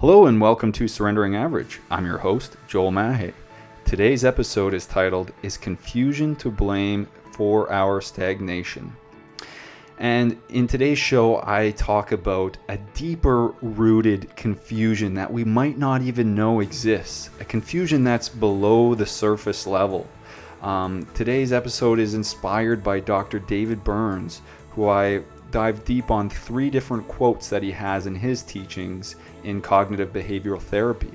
Hello and welcome to Surrendering Average. I'm your host, Joel Mahe. Today's episode is titled Is Confusion to Blame for Our Stagnation? And in today's show, I talk about a deeper rooted confusion that we might not even know exists, a confusion that's below the surface level. Um, today's episode is inspired by Dr. David Burns, who I dive deep on three different quotes that he has in his teachings in cognitive behavioral therapy.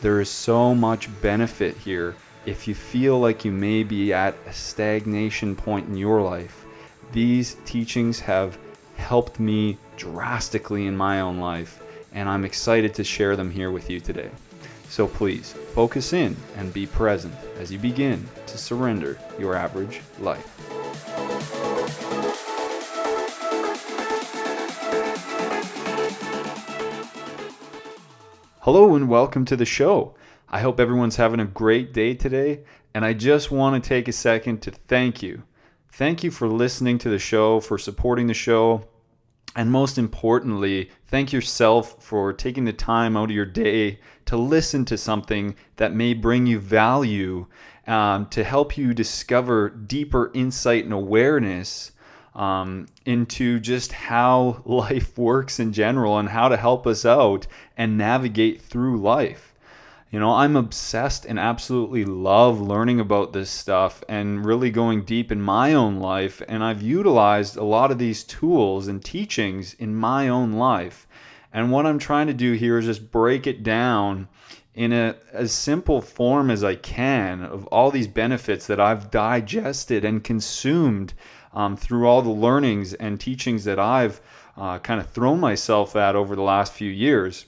There is so much benefit here if you feel like you may be at a stagnation point in your life. These teachings have helped me drastically in my own life, and I'm excited to share them here with you today. So please focus in and be present as you begin to surrender your average life. Hello and welcome to the show. I hope everyone's having a great day today, and I just want to take a second to thank you. Thank you for listening to the show, for supporting the show, and most importantly, thank yourself for taking the time out of your day to listen to something that may bring you value um, to help you discover deeper insight and awareness um, into just how life works in general and how to help us out and navigate through life. You know, I'm obsessed and absolutely love learning about this stuff and really going deep in my own life. And I've utilized a lot of these tools and teachings in my own life. And what I'm trying to do here is just break it down in a as simple form as I can of all these benefits that I've digested and consumed um, through all the learnings and teachings that I've uh, kind of thrown myself at over the last few years.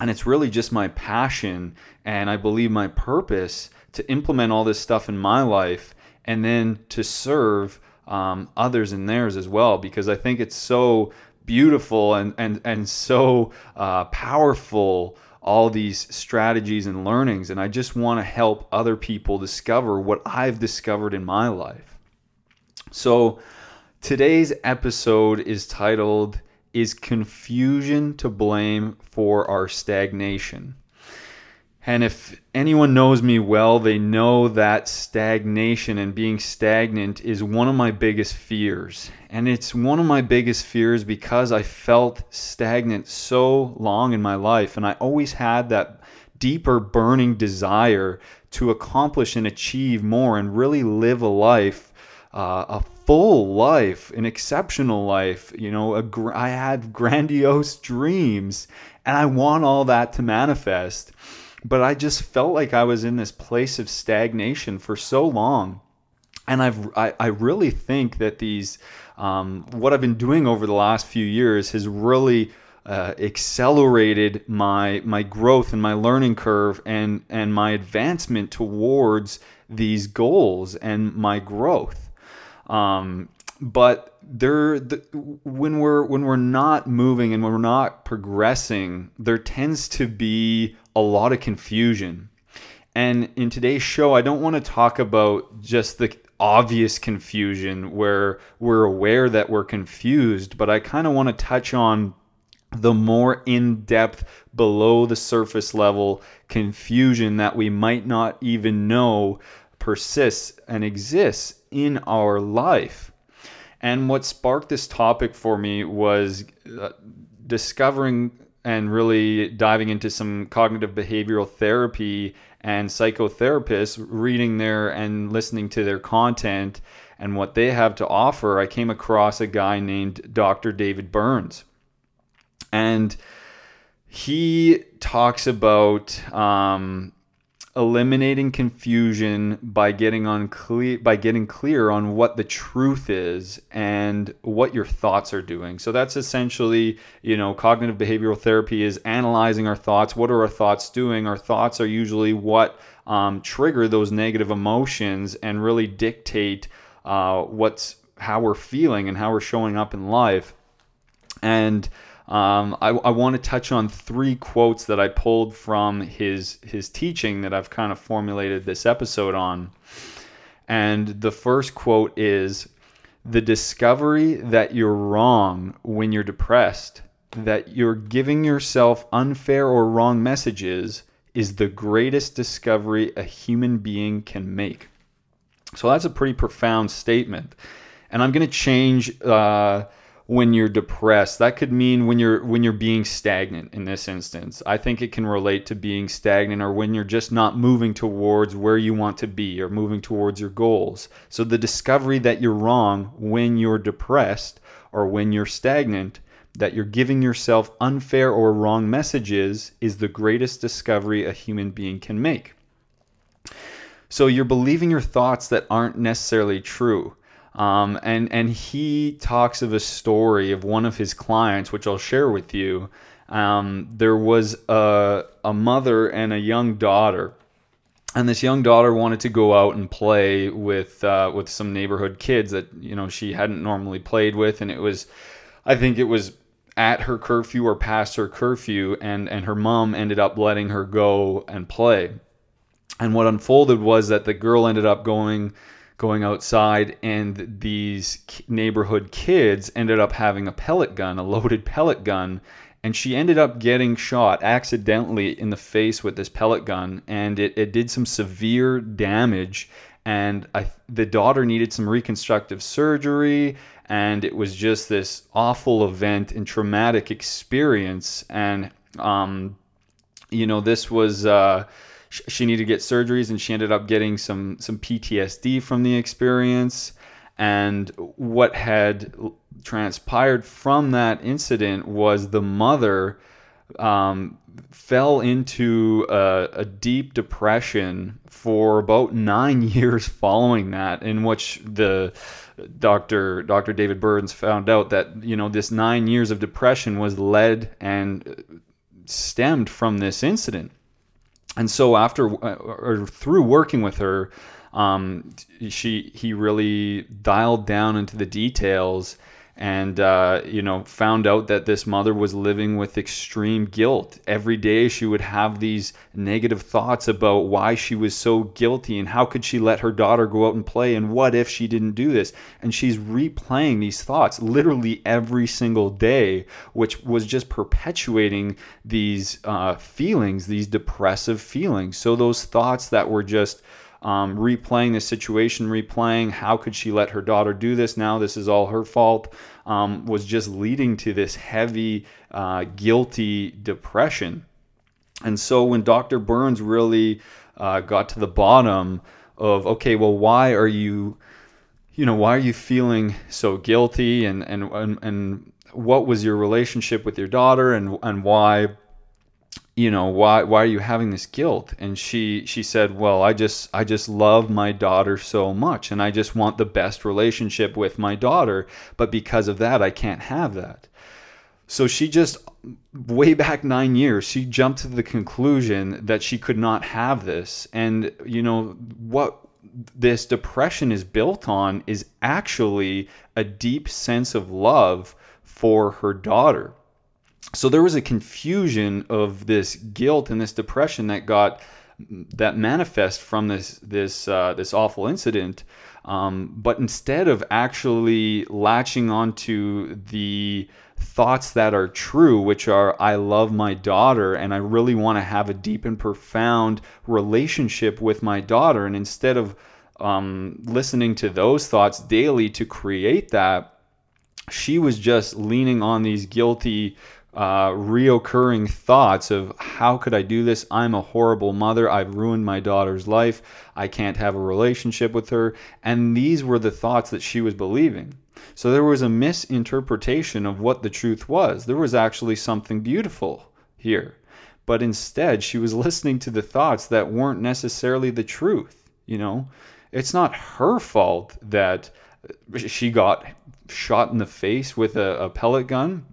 And it's really just my passion and I believe my purpose to implement all this stuff in my life and then to serve um, others in theirs as well because I think it's so beautiful and, and, and so uh, powerful all these strategies and learnings and I just want to help other people discover what I've discovered in my life. So today's episode is titled Is Confusion to Blame for Our Stagnation? And if anyone knows me well, they know that stagnation and being stagnant is one of my biggest fears. And it's one of my biggest fears because I felt stagnant so long in my life. And I always had that deeper burning desire to accomplish and achieve more and really live a life uh, a full life, an exceptional life. You know, gr- I had grandiose dreams, and I want all that to manifest. But I just felt like I was in this place of stagnation for so long. And I've, I, I really think that these, um, what I've been doing over the last few years has really uh, accelerated my my growth and my learning curve and and my advancement towards these goals and my growth. Um, but there, the, when we're when we're not moving and when we're not progressing, there tends to be a lot of confusion. And in today's show, I don't want to talk about just the obvious confusion where we're aware that we're confused, but I kind of want to touch on the more in depth, below the surface level confusion that we might not even know persists and exists in our life. And what sparked this topic for me was uh, discovering and really diving into some cognitive behavioral therapy and psychotherapists, reading their and listening to their content and what they have to offer. I came across a guy named Dr. David Burns. And he talks about um, eliminating confusion by getting on clear by getting clear on what the truth is and what your thoughts are doing. So that's essentially, you know, cognitive behavioral therapy is analyzing our thoughts. What are our thoughts doing? Our thoughts are usually what um, trigger those negative emotions and really dictate uh, what's how we're feeling and how we're showing up in life. And um, I, I want to touch on three quotes that I pulled from his his teaching that I've kind of formulated this episode on. And the first quote is the discovery that you're wrong when you're depressed that you're giving yourself unfair or wrong messages is the greatest discovery a human being can make. So that's a pretty profound statement. And I'm going to change uh, when you're depressed. That could mean when you're when you're being stagnant in this instance. I think it can relate to being stagnant or when you're just not moving towards where you want to be or moving towards your goals. So the discovery that you're wrong when you're depressed or when you're stagnant that you're giving yourself unfair or wrong messages is the greatest discovery a human being can make. So you're believing your thoughts that aren't necessarily true. Um, and and he talks of a story of one of his clients, which I'll share with you. Um, there was a, a mother and a young daughter, and this young daughter wanted to go out and play with uh, with some neighborhood kids that you know she hadn't normally played with, and it was, I think it was at her curfew or past her curfew, and and her mom ended up letting her go and play. And what unfolded was that the girl ended up going going outside and these neighborhood kids ended up having a pellet gun, a loaded pellet gun, and she ended up getting shot accidentally in the face with this pellet gun and it, it did some severe damage and I, the daughter needed some reconstructive surgery and it was just this awful event and traumatic experience and um, you know this was uh, she needed to get surgeries and she ended up getting some some PTSD from the experience and what had transpired from that incident was the mother um, fell into a, a, deep depression for about nine years following that, in which the Dr. Dr. David Burns found out that you know this nine years of depression was led and stemmed from this incident. And so after uh, or through working with her, um, she he really dialed down into the details and uh, you know found out that this mother was living with extreme guilt. Every day she would have these negative thoughts about why she was so guilty and how could she let her daughter go out and play and what if she didn't do this? And she's replaying these thoughts literally every single day which was just perpetuating these uh, feelings these depressive feelings. So those thoughts that were just um, replaying the situation, replaying how could she let her daughter do this now? This is all her fault. Um, was just leading to this heavy, uh, guilty depression. And so when Dr. Burns really uh, got to the bottom of, okay, well, why are you, you know, why are you feeling so guilty, and and and, and what was your relationship with your daughter, and and why you know why why are you having this guilt? And she she said well i just i just love my daughter so much and i just want the best relationship with my daughter but because of that i can't have that. So she just way back 9 years she jumped to the conclusion that she could not have this. And you know what this depression is built on is actually a deep sense of love for her daughter so there was a confusion of this guilt and this depression that got that manifest from this this uh, this awful incident. Um, but instead of actually latching onto the thoughts that are true, which are I love my daughter and I really want to have a deep and profound relationship with my daughter, and instead of um, listening to those thoughts daily to create that, she was just leaning on these guilty uh, reoccurring thoughts of how could I do this? I'm a horrible mother. I've ruined my daughter's life. I can't have a relationship with her. And these were the thoughts that she was believing. So there was a misinterpretation of what the truth was. There was actually something beautiful here. But instead, she was listening to the thoughts that weren't necessarily the truth. You know, it's not her fault that she got shot in the face with a, a pellet gun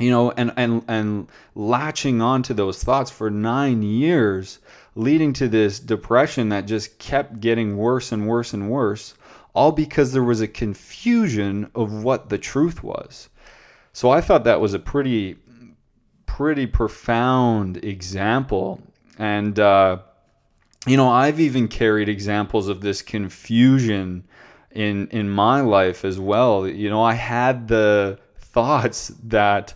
you know and and and latching on to those thoughts for 9 years leading to this depression that just kept getting worse and worse and worse all because there was a confusion of what the truth was. So i thought that was a pretty pretty profound example. And uh, you know i've even carried examples of this confusion in in my life as well. You know i had the thoughts that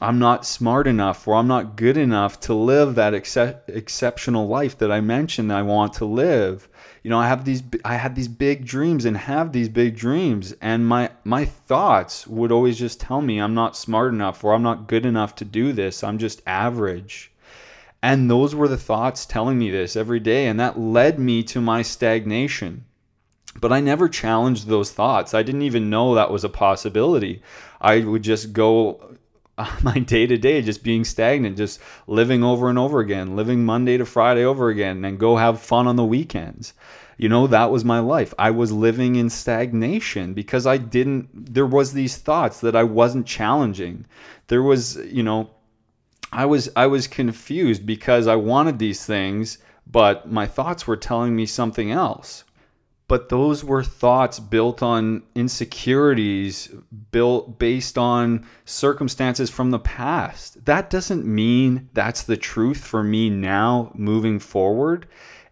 I'm not smart enough or I'm not good enough to live that ex- exceptional life that I mentioned I want to live. You know, I have these I had these big dreams and have these big dreams and my my thoughts would always just tell me I'm not smart enough or I'm not good enough to do this. I'm just average. And those were the thoughts telling me this every day and that led me to my stagnation. But I never challenged those thoughts. I didn't even know that was a possibility. I would just go Uh, my day to day just being stagnant, just living over and over again, living Monday to Friday over again, and go have fun on the weekends. You know, that was my life. I was living in stagnation because I didn't, there was these thoughts that I wasn't challenging. There was, you know, I was I was confused because I wanted these things, but my thoughts were telling me something else but those were thoughts built on insecurities built based on circumstances from the past. That doesn't mean that's the truth for me now moving forward.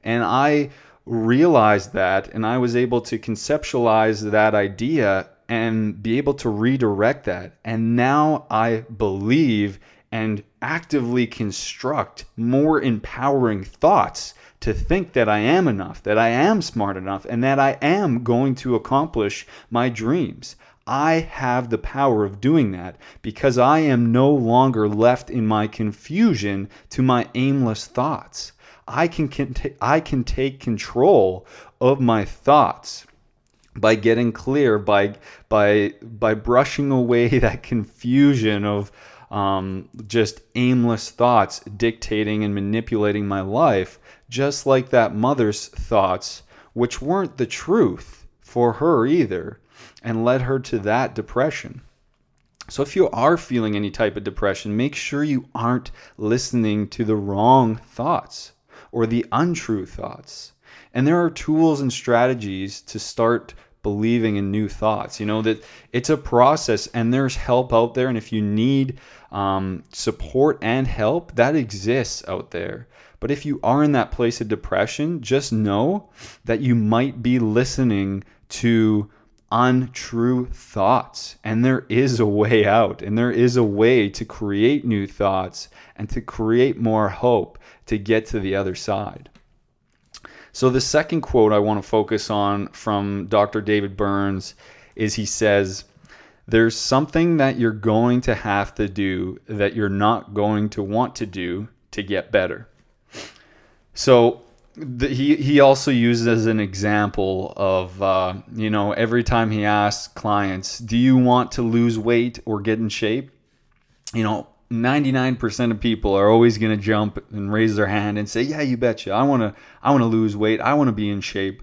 And i realized that and i was able to conceptualize that idea and be able to redirect that. And now i believe and actively construct more empowering thoughts to think that I am enough, that I am smart enough, and that I am going to accomplish my dreams. I have the power of doing that because I am no longer left in my confusion to my aimless thoughts. I can, can I can take control of my thoughts by getting clear by by by brushing away that confusion of um, just aimless thoughts dictating and manipulating my life just like that mother's thoughts, which weren't the truth for her either, and led her to that depression. So, if you are feeling any type of depression, make sure you aren't listening to the wrong thoughts or the untrue thoughts. And there are tools and strategies to start believing in new thoughts. You know, that it's a process and there's help out there. And if you need um, support and help, that exists out there. But if you are in that place of depression, just know that you might be listening to untrue thoughts. And there is a way out, and there is a way to create new thoughts and to create more hope to get to the other side. So, the second quote I want to focus on from Dr. David Burns is he says, There's something that you're going to have to do that you're not going to want to do to get better. So the, he he also uses as an example of uh, you know every time he asks clients, "Do you want to lose weight or get in shape?" You know, 99% of people are always going to jump and raise their hand and say, "Yeah, you betcha. I want to I want to lose weight. I want to be in shape."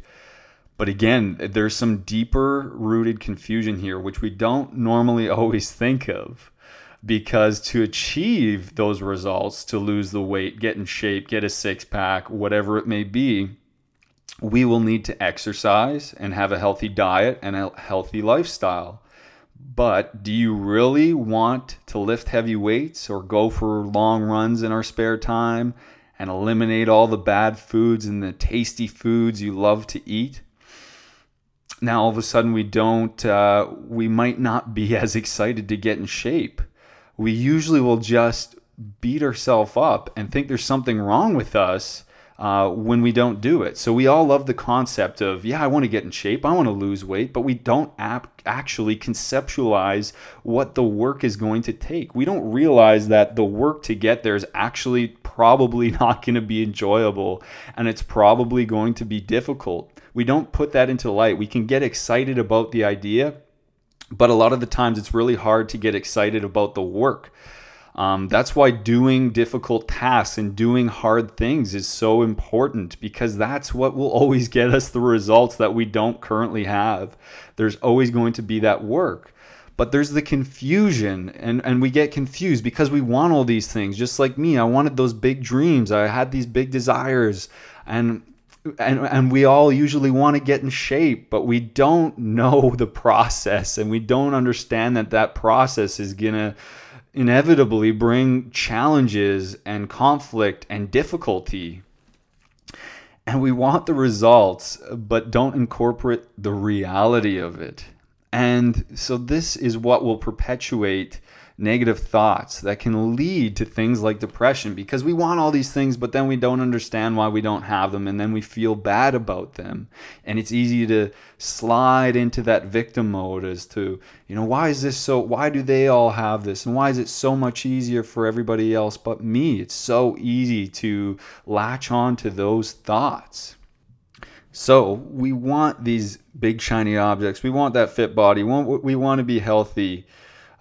But again, there's some deeper rooted confusion here which we don't normally always think of because to achieve those results, to lose the weight, get in shape, get a six pack, whatever it may be, we will need to exercise and have a healthy diet and a healthy lifestyle. But do you really want to lift heavy weights or go for long runs in our spare time and eliminate all the bad foods and the tasty foods you love to eat? Now, all of a sudden, we don't, uh, we might not be as excited to get in shape we usually will just beat ourselves up and think there's something wrong with us uh, when we don't do it. So we all love the concept of, yeah, I want to get in shape, I want to lose weight, but we don't ap- actually conceptualize what the work is going to take. We don't realize that the work to get there is actually probably not going to be enjoyable and it's probably going to be difficult. We don't put that into light. We can get excited about the idea, but a lot of the times it's really hard to get excited about the work. Um, that's why doing difficult tasks and doing hard things is so important because that's what will always get us the results that we don't currently have. There's always going to be that work. But there's the confusion, and, and we get confused because we want all these things. Just like me, I wanted those big dreams, I had these big desires, and and and we all usually want to get in shape but we don't know the process and we don't understand that that process is going to inevitably bring challenges and conflict and difficulty. And we want the results but don't incorporate the reality of it. And so this is what will perpetuate negative thoughts that can lead to things like depression because we want all these things, but then we don't understand why we don't have them, and then we feel bad about them. And it's easy to slide into that victim mode as to, you know, why is this so, why do they all have this? And why is it so much easier for everybody else but me? It's so easy to latch on to those thoughts. So we want these big shiny objects. We want that fit body. We want, we want to be healthy.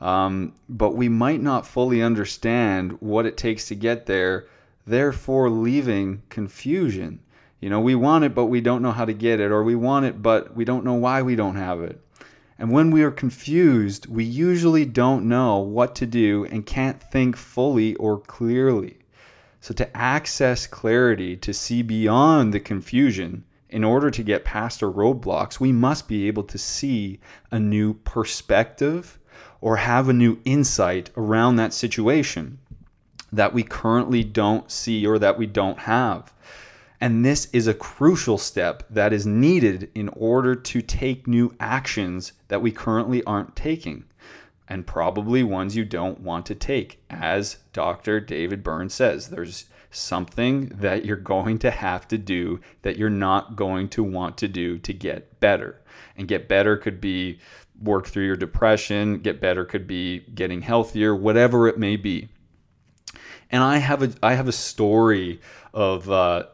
Um, but we might not fully understand what it takes to get there, therefore leaving confusion. You know, we want it, but we don't know how to get it, or we want it, but we don't know why we don't have it. And when we are confused, we usually don't know what to do and can't think fully or clearly. So, to access clarity, to see beyond the confusion, in order to get past our roadblocks, we must be able to see a new perspective or have a new insight around that situation that we currently don't see or that we don't have. And this is a crucial step that is needed in order to take new actions that we currently aren't taking, and probably ones you don't want to take. As Dr. David Burns says, there's something that you're going to have to do that you're not going to want to do to get better. And get better could be work through your depression, get better could be getting healthier, whatever it may be. And I have a I have a story of uh,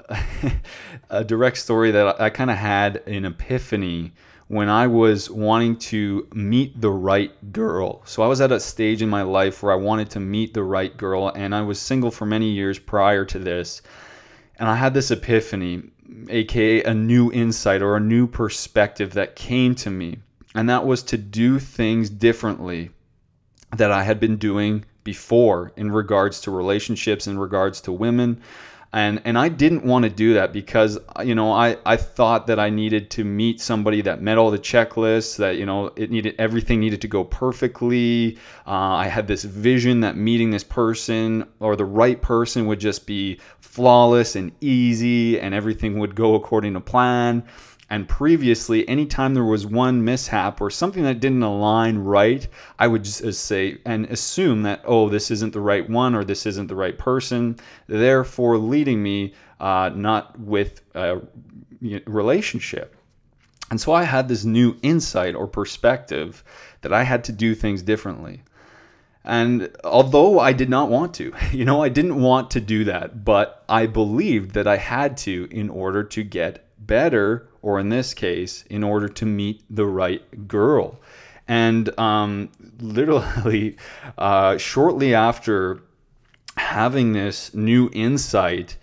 a direct story that I kind of had an epiphany when I was wanting to meet the right girl. So I was at a stage in my life where I wanted to meet the right girl, and I was single for many years prior to this. And I had this epiphany, aka a new insight or a new perspective that came to me and that was to do things differently that I had been doing before in regards to relationships, in regards to women. And, and I didn't want to do that because you know I, I thought that I needed to meet somebody that met all the checklists that you know it needed everything needed to go perfectly. Uh, I had this vision that meeting this person or the right person would just be flawless and easy and everything would go according to plan. And previously, anytime there was one mishap or something that didn't align right, I would just say and assume that, oh, this isn't the right one or this isn't the right person, therefore leading me uh, not with a relationship. And so I had this new insight or perspective that I had to do things differently. And although I did not want to, you know, I didn't want to do that, but I believed that I had to in order to get better or in this case, in order to meet the right girl. And um, literally, uh, shortly after having this new insight,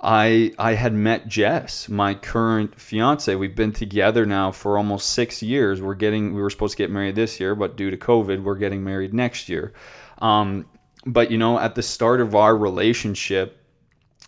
I I had met Jess, my current fiance. We've been together now for almost six years. We're getting we were supposed to get married this year, but due to COVID, we're getting married next year. Um, but you know, at the start of our relationship,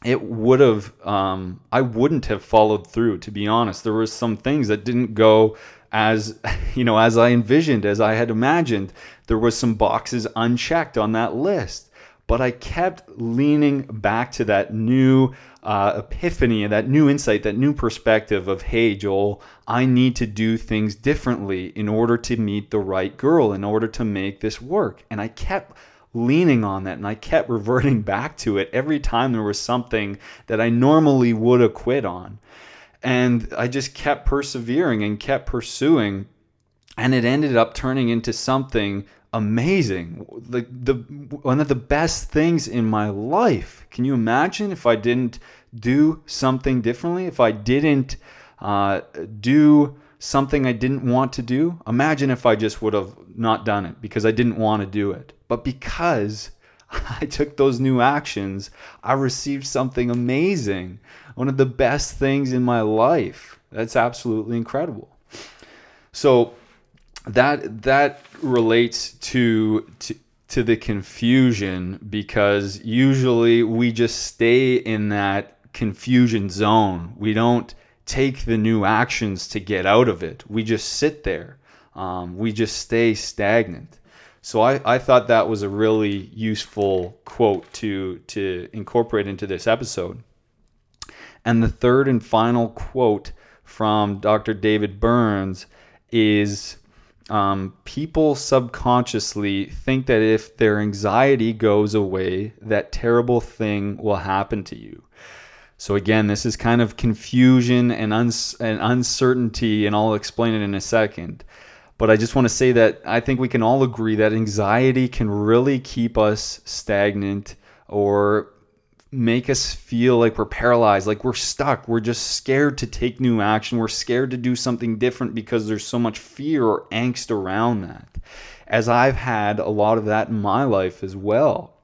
it would have um, i wouldn't have followed through to be honest. There were some things that didn't go as you know as i envisioned as i had imagined. There was some boxes unchecked on that list but i kept leaning back to that new uh, epiphany and that new insight that new perspective of hey joel i need to do things differently in order to meet the right girl in order to make this work. And i kept leaning on that and I kept reverting back to it every time there was something that I normally would have quit on. And I just kept persevering and kept pursuing and it ended up turning into something amazing. The the one of the best things in my life. Can you imagine if I didn't do something differently? If I didn't uh, do something I didn't want to do? Imagine if I just would have not done it because I didn't want to do it. But because I took those new actions, I received something amazing. One of the best things in my life. That's absolutely incredible. So that that relates to, to to the confusion because usually we just stay in that confusion zone. We don't take the new actions to get out of it. We just sit there. Um, we just stay stagnant. So I, I thought that was a really useful quote to to incorporate into this episode. And the third and final quote from Dr. David Burns is um, people subconsciously think that if their anxiety goes away, that terrible thing will happen to you. So again, this is kind of confusion and, and uncertainty, and I'll explain it in a second. But I just want to say that I think we can all agree that anxiety can really keep us stagnant or make us feel like we're paralyzed, like we're stuck. We're just scared to take new action. We're scared to do something different because there's so much fear or angst around that. As I've had a lot of that in my life as well.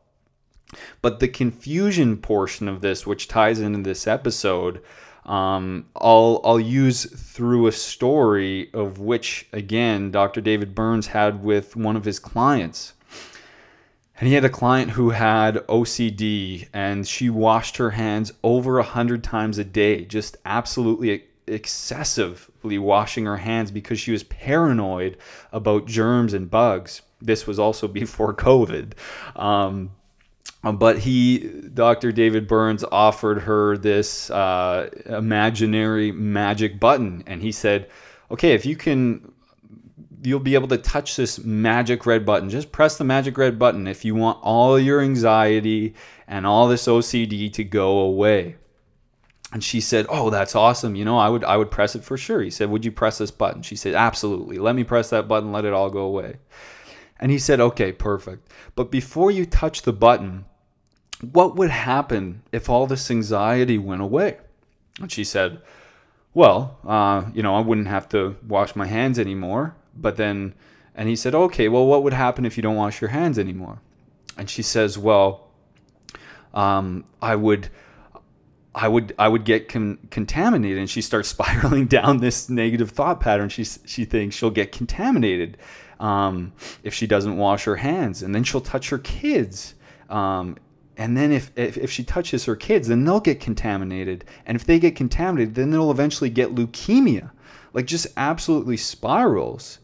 But the confusion portion of this, which ties into this episode, um, I'll I'll use through a story of which again Dr. David Burns had with one of his clients. And he had a client who had OCD, and she washed her hands over a hundred times a day, just absolutely excessively washing her hands because she was paranoid about germs and bugs. This was also before COVID. Um, but he, Dr. David Burns, offered her this uh, imaginary magic button, and he said, "Okay, if you can, you'll be able to touch this magic red button. Just press the magic red button if you want all your anxiety and all this OCD to go away." And she said, "Oh, that's awesome. You know, I would I would press it for sure." He said, "Would you press this button?" She said, "Absolutely. Let me press that button. Let it all go away." And he said, "Okay, perfect. But before you touch the button, what would happen if all this anxiety went away? And she said, Well, uh, you know, I wouldn't have to wash my hands anymore. But then, and he said, Okay, well, what would happen if you don't wash your hands anymore? And she says, Well, um, I would. I would I would get con- contaminated, and she starts spiraling down this negative thought pattern. She she thinks she'll get contaminated um, if she doesn't wash her hands, and then she'll touch her kids um, and then if, if, if she touches her kids then they'll get contaminated. And if they get contaminated then they'll eventually get leukemia. Like just absolutely spirals.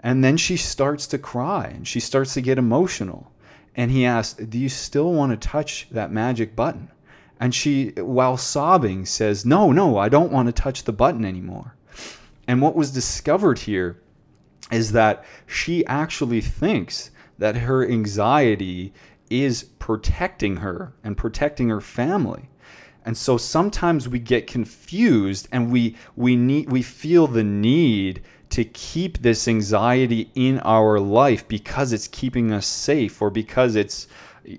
And then she starts to cry and she starts to get emotional. And he asks do you still want to touch that magic button? And she while sobbing says no no i don't want to touch the button anymore. And what was discovered here is that she actually thinks that her anxiety is protecting her and protecting her family. And so sometimes we get confused and we we need we feel the need to keep this anxiety in our life because it's keeping us safe or because it's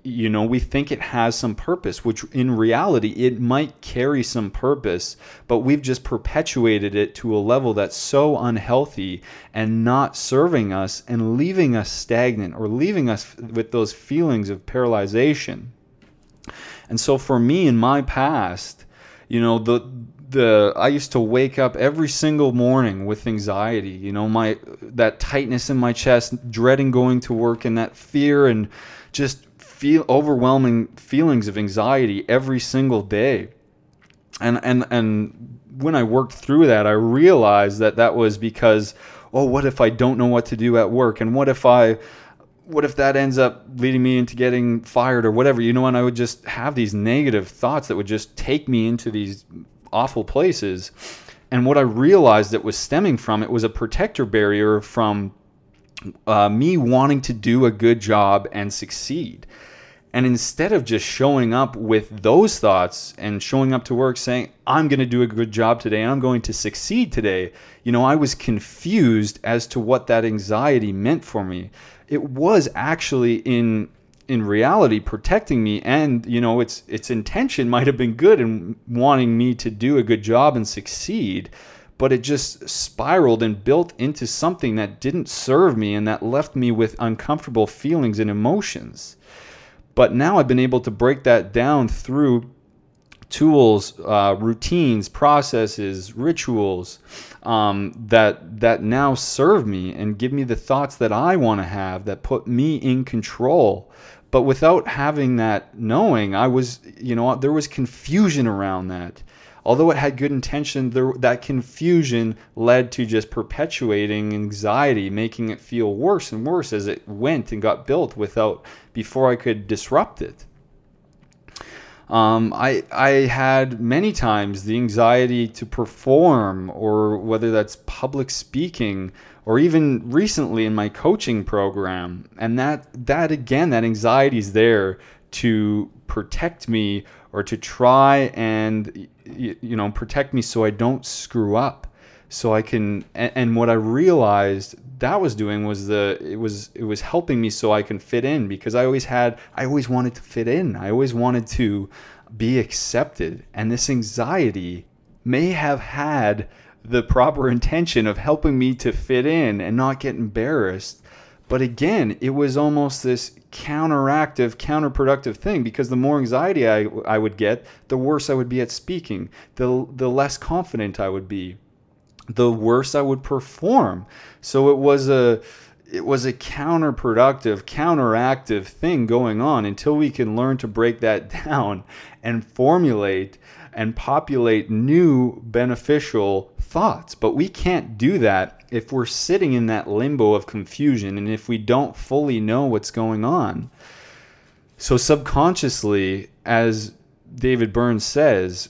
you know we think it has some purpose which in reality it might carry some purpose but we've just perpetuated it to a level that's so unhealthy and not serving us and leaving us stagnant or leaving us with those feelings of paralyzation. And so for me in my past you know the the I used to wake up every single morning with anxiety, you know, my that tightness in my chest, dreading going to work and that fear and just feel overwhelming feelings of anxiety every single day. And and and when I worked through that, I realized that that was because oh, what if I don't know what to do at work? And what if I what if that ends up leading me into getting fired or whatever? You know and i would just have these negative thoughts that would just take me into these awful places. And what i realized that was stemming from it was a protector barrier from uh, me wanting to do a good job and succeed and instead of just showing up with those thoughts and showing up to work saying, I'm going to do a good job today, I'm going to succeed today, you know, I was confused as to what that anxiety meant for me. It was actually in in reality protecting me and you know its its intention might have been good in wanting me to do a good job and succeed but it just spiraled and built into something that didn't serve me and that left me with uncomfortable feelings and emotions but now I've been able to break that down through tools, uh, routines, processes, rituals um, that that now serve me and give me the thoughts that I want to have that put me in control. But without having that knowing, I was, you know, there was confusion around that although it had good intention, there, that confusion led to just perpetuating anxiety, making it feel worse and worse as it went and got built without before I could disrupt it. Um, I I had many times the anxiety to perform, or whether that's public speaking, or even recently in my coaching program, and that that again that anxiety is there to protect me or to try and you know protect me so I don't screw up so I can and, and, what I realized that was doing was the it was it was helping me so I can fit in because I always had I always wanted to fit in. I always wanted to be accepted and this anxiety may have had the proper intention of helping me to fit in and not get embarrassed. But again, it was almost this counteractive, counterproductive thing because the more anxiety I, I would get, the worse I would be at speaking, the, the less confident I would be the worse I would perform. So it was a it was a counterproductive, counteractive thing going on until we can learn to break that down and formulate and populate new beneficial thoughts. But we can't do that if we're sitting in that limbo of confusion and if we don't fully know what's going on. So, subconsciously, as David Burns says,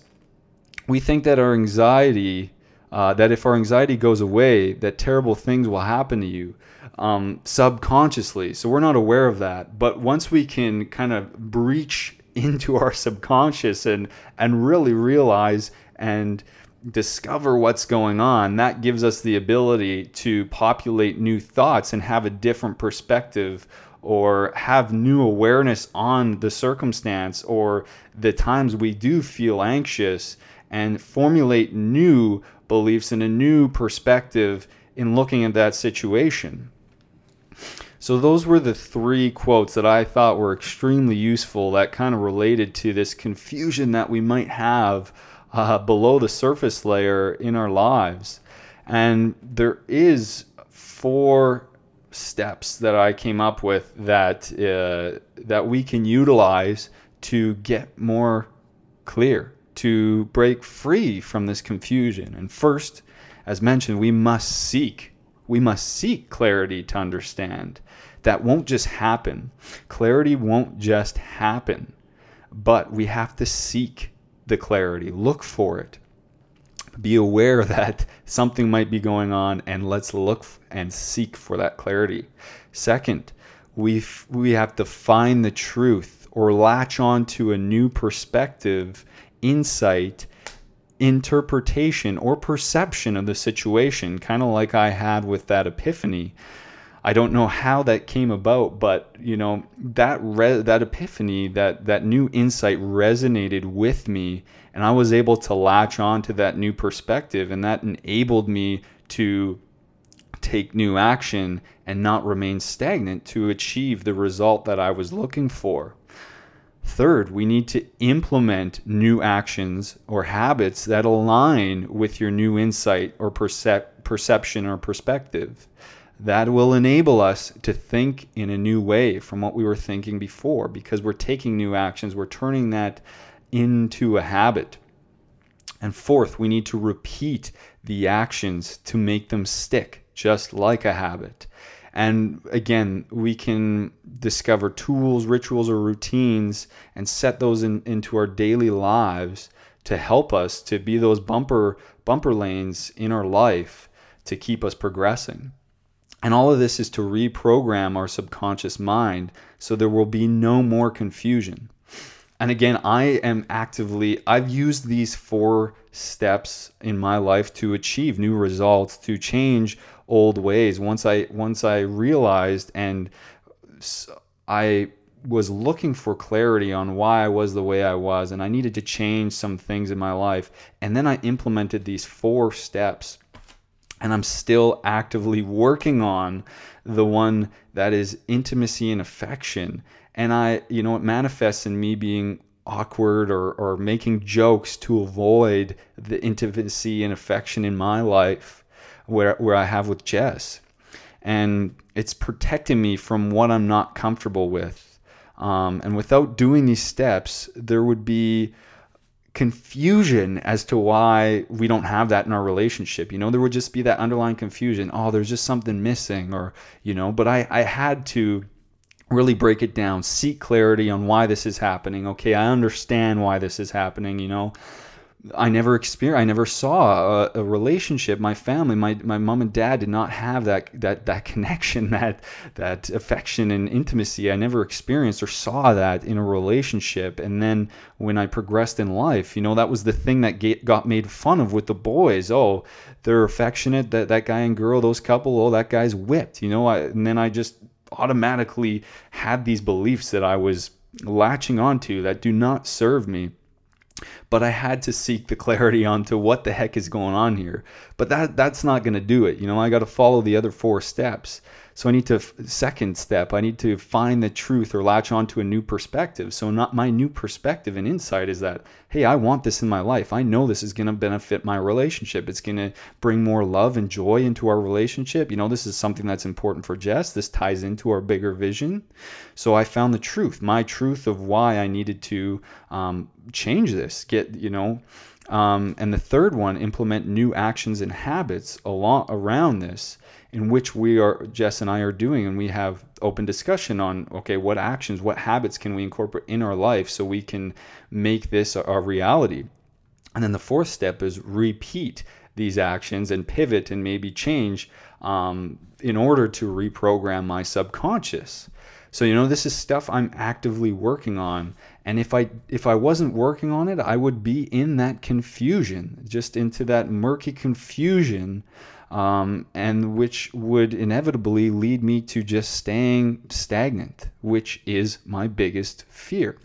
we think that our anxiety uh, that if our anxiety goes away, that terrible things will happen to you um, subconsciously. So we're not aware of that. But once we can kind of breach into our subconscious and and really realize and discover what's going on, that gives us the ability to populate new thoughts and have a different perspective or have new awareness on the circumstance or the times we do feel anxious and formulate new beliefs and a new perspective in looking at that situation. So, those were the three quotes that I thought were extremely useful that kind of related to this confusion that we might have uh, below the surface layer in our lives. And there is four steps that I came up with that uh, that we can utilize to get more clear to break free from this confusion. And first, as mentioned, we must seek. We must seek clarity to understand. That won't just happen. Clarity won't just happen, but we have to seek the clarity, look for it. Be aware that something might be going on, and let's look and seek for that clarity. Second, we we have to find the truth or latch on to a new perspective insight, interpretation, or perception of the situation, kind of like I had with that epiphany. I don't know how that came about, but you know that re- that epiphany, that that new insight resonated with me, and I was able to latch on to that new perspective, and that enabled me to take new action and not remain stagnant to achieve the result that I was looking for. Third, we need to implement new actions or habits that align with your new insight or percep- perception or perspective. That will enable us to think in a new way from what we were thinking before because we're taking new actions, we're turning that into a habit. And fourth, we need to repeat the actions to make them stick, just like a habit. And again, we can discover tools, rituals, or routines and set those in, into our daily lives to help us to be those bumper bumper lanes in our life to keep us progressing. And all of this is to reprogram our subconscious mind so there will be no more confusion. And again, I am actively, I've used these four steps in my life to achieve new results, to change old ways. Once I once I realized and I was looking for clarity on why I was the way I was and I needed to change some things in my life. And then I implemented these four steps. And I'm still actively working on the one that is intimacy and affection. And I, you know, it manifests in me being awkward or, or making jokes to avoid the intimacy and affection in my life where, where I have with Jess. And it's protecting me from what I'm not comfortable with. Um, and without doing these steps, there would be confusion as to why we don't have that in our relationship. You know, there would just be that underlying confusion. Oh, there's just something missing, or, you know, but I, I had to really break it down, seek clarity on why this is happening. Okay, I understand why this is happening, you know. I never experienced, I never saw a, a, relationship. My family, my, my mom and dad did not have that, that, that connection, that, that affection and intimacy. I never experienced or saw that in a relationship. And then when I progressed in life, you know, that was the thing that get, got made fun of with the boys. Oh, they're affectionate, that, that guy and girl, those couple, oh, that guy's whipped, you know. I, and then I just automatically had these beliefs that I was latching onto that do not serve me but I had to seek the clarity onto what the heck is going on here. But that that's not going to do it. You know, I got to follow the other four steps. So I need to second step, I need to find the truth or latch onto a new perspective. So not my new perspective and insight is that hey, I want this in my life. I know this is going to benefit my relationship. It's going to bring more love and joy into our relationship. You know, this is something that's important for Jess. This ties into our bigger vision. So I found the truth, my truth of why I needed to um, change this, get, you know, um, and the third one, implement new actions and habits along around this in which we are Jess and I are doing. And we have open discussion on okay what actions what habits can we incorporate in our life so we can make this a, reality? And then the fourth step is repeat these actions and pivot and maybe change um, in order to reprogram my subconscious so you know this is stuff I'm actively working on. And if I if I wasn't working on it I would be in that confusion just into that murky confusion um, and which would inevitably lead me to just staying stagnant, which is my biggest fear.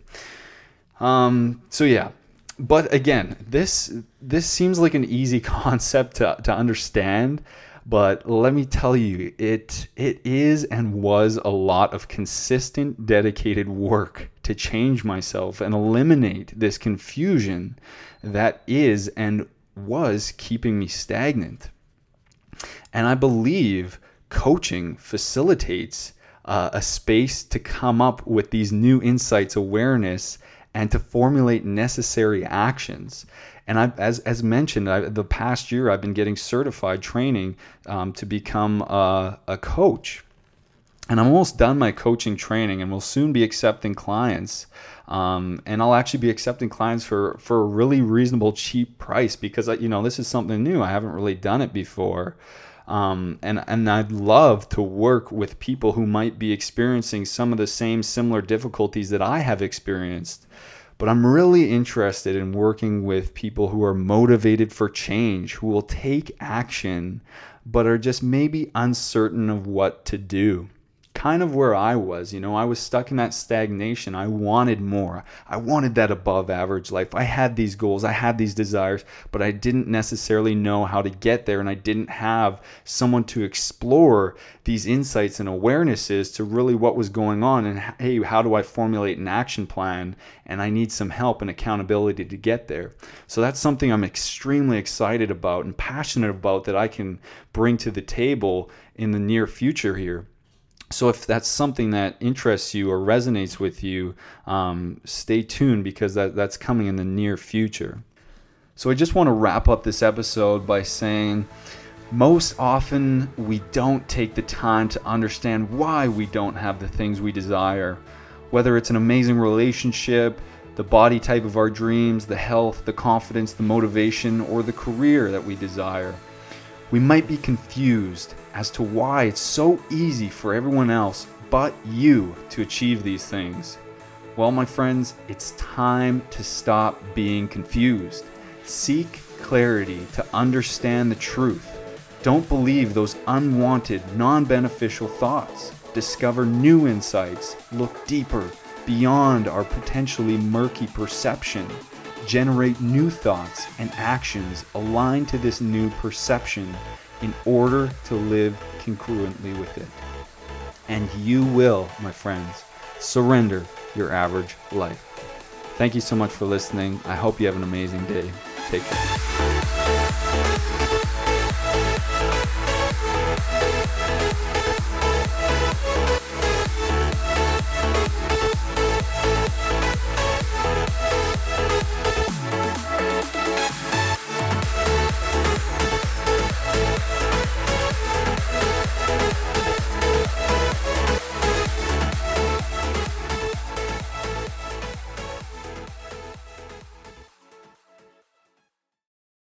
Um, so yeah, but again, this this seems like an easy concept to, to understand, but let me tell you, it it is and was a lot of consistent, dedicated work to change myself and eliminate this confusion that is and was keeping me stagnant. And I believe coaching facilitates uh, a space to come up with these new insights, awareness, and to formulate necessary actions. And I, as, as mentioned, I, the past year I've been getting certified training um, to become a, a coach. And I'm almost done my coaching training and will soon be accepting clients. Um, and I'll actually be accepting clients for, for a really reasonable, cheap price because, you know, this is something new. I haven't really done it before. Um, and and I'd love to work with people who might be experiencing some of the same similar difficulties that I have experienced. But I'm really interested in working with people who are motivated for change, who will take action, but are just maybe uncertain of what to do kind of where I was. You know, I was stuck in that stagnation. I wanted more. I wanted that above average life. I had these goals, I had these desires, but I didn't necessarily know how to get there. And I didn't have someone to explore these insights and awarenesses to really what was going on. And hey, how do I formulate an action plan? And I need some help and accountability to get there. So that's something I'm extremely excited about and passionate about that I can bring to the table in the near future here so if that's something that interests you or resonates with you, um, stay tuned because that, that's coming in the near future. So I just want to wrap up this episode by saying most often we don't take the time to understand why we don't have the things we desire. Whether it's an amazing relationship, the body type of our dreams, the health, the confidence, the motivation, or the career that we desire. We might be confused as to why it's so easy for everyone else but you to achieve these things. Well, my friends, it's time to stop being confused. Seek clarity to understand the truth. Don't believe those unwanted, non beneficial thoughts. Discover new insights. Look deeper, beyond our potentially murky perception. Generate new thoughts and actions aligned to this new perception in order to live congruently with it. And you will, my friends, surrender your average life. Thank you so much for listening. I hope you have an amazing day. Take care.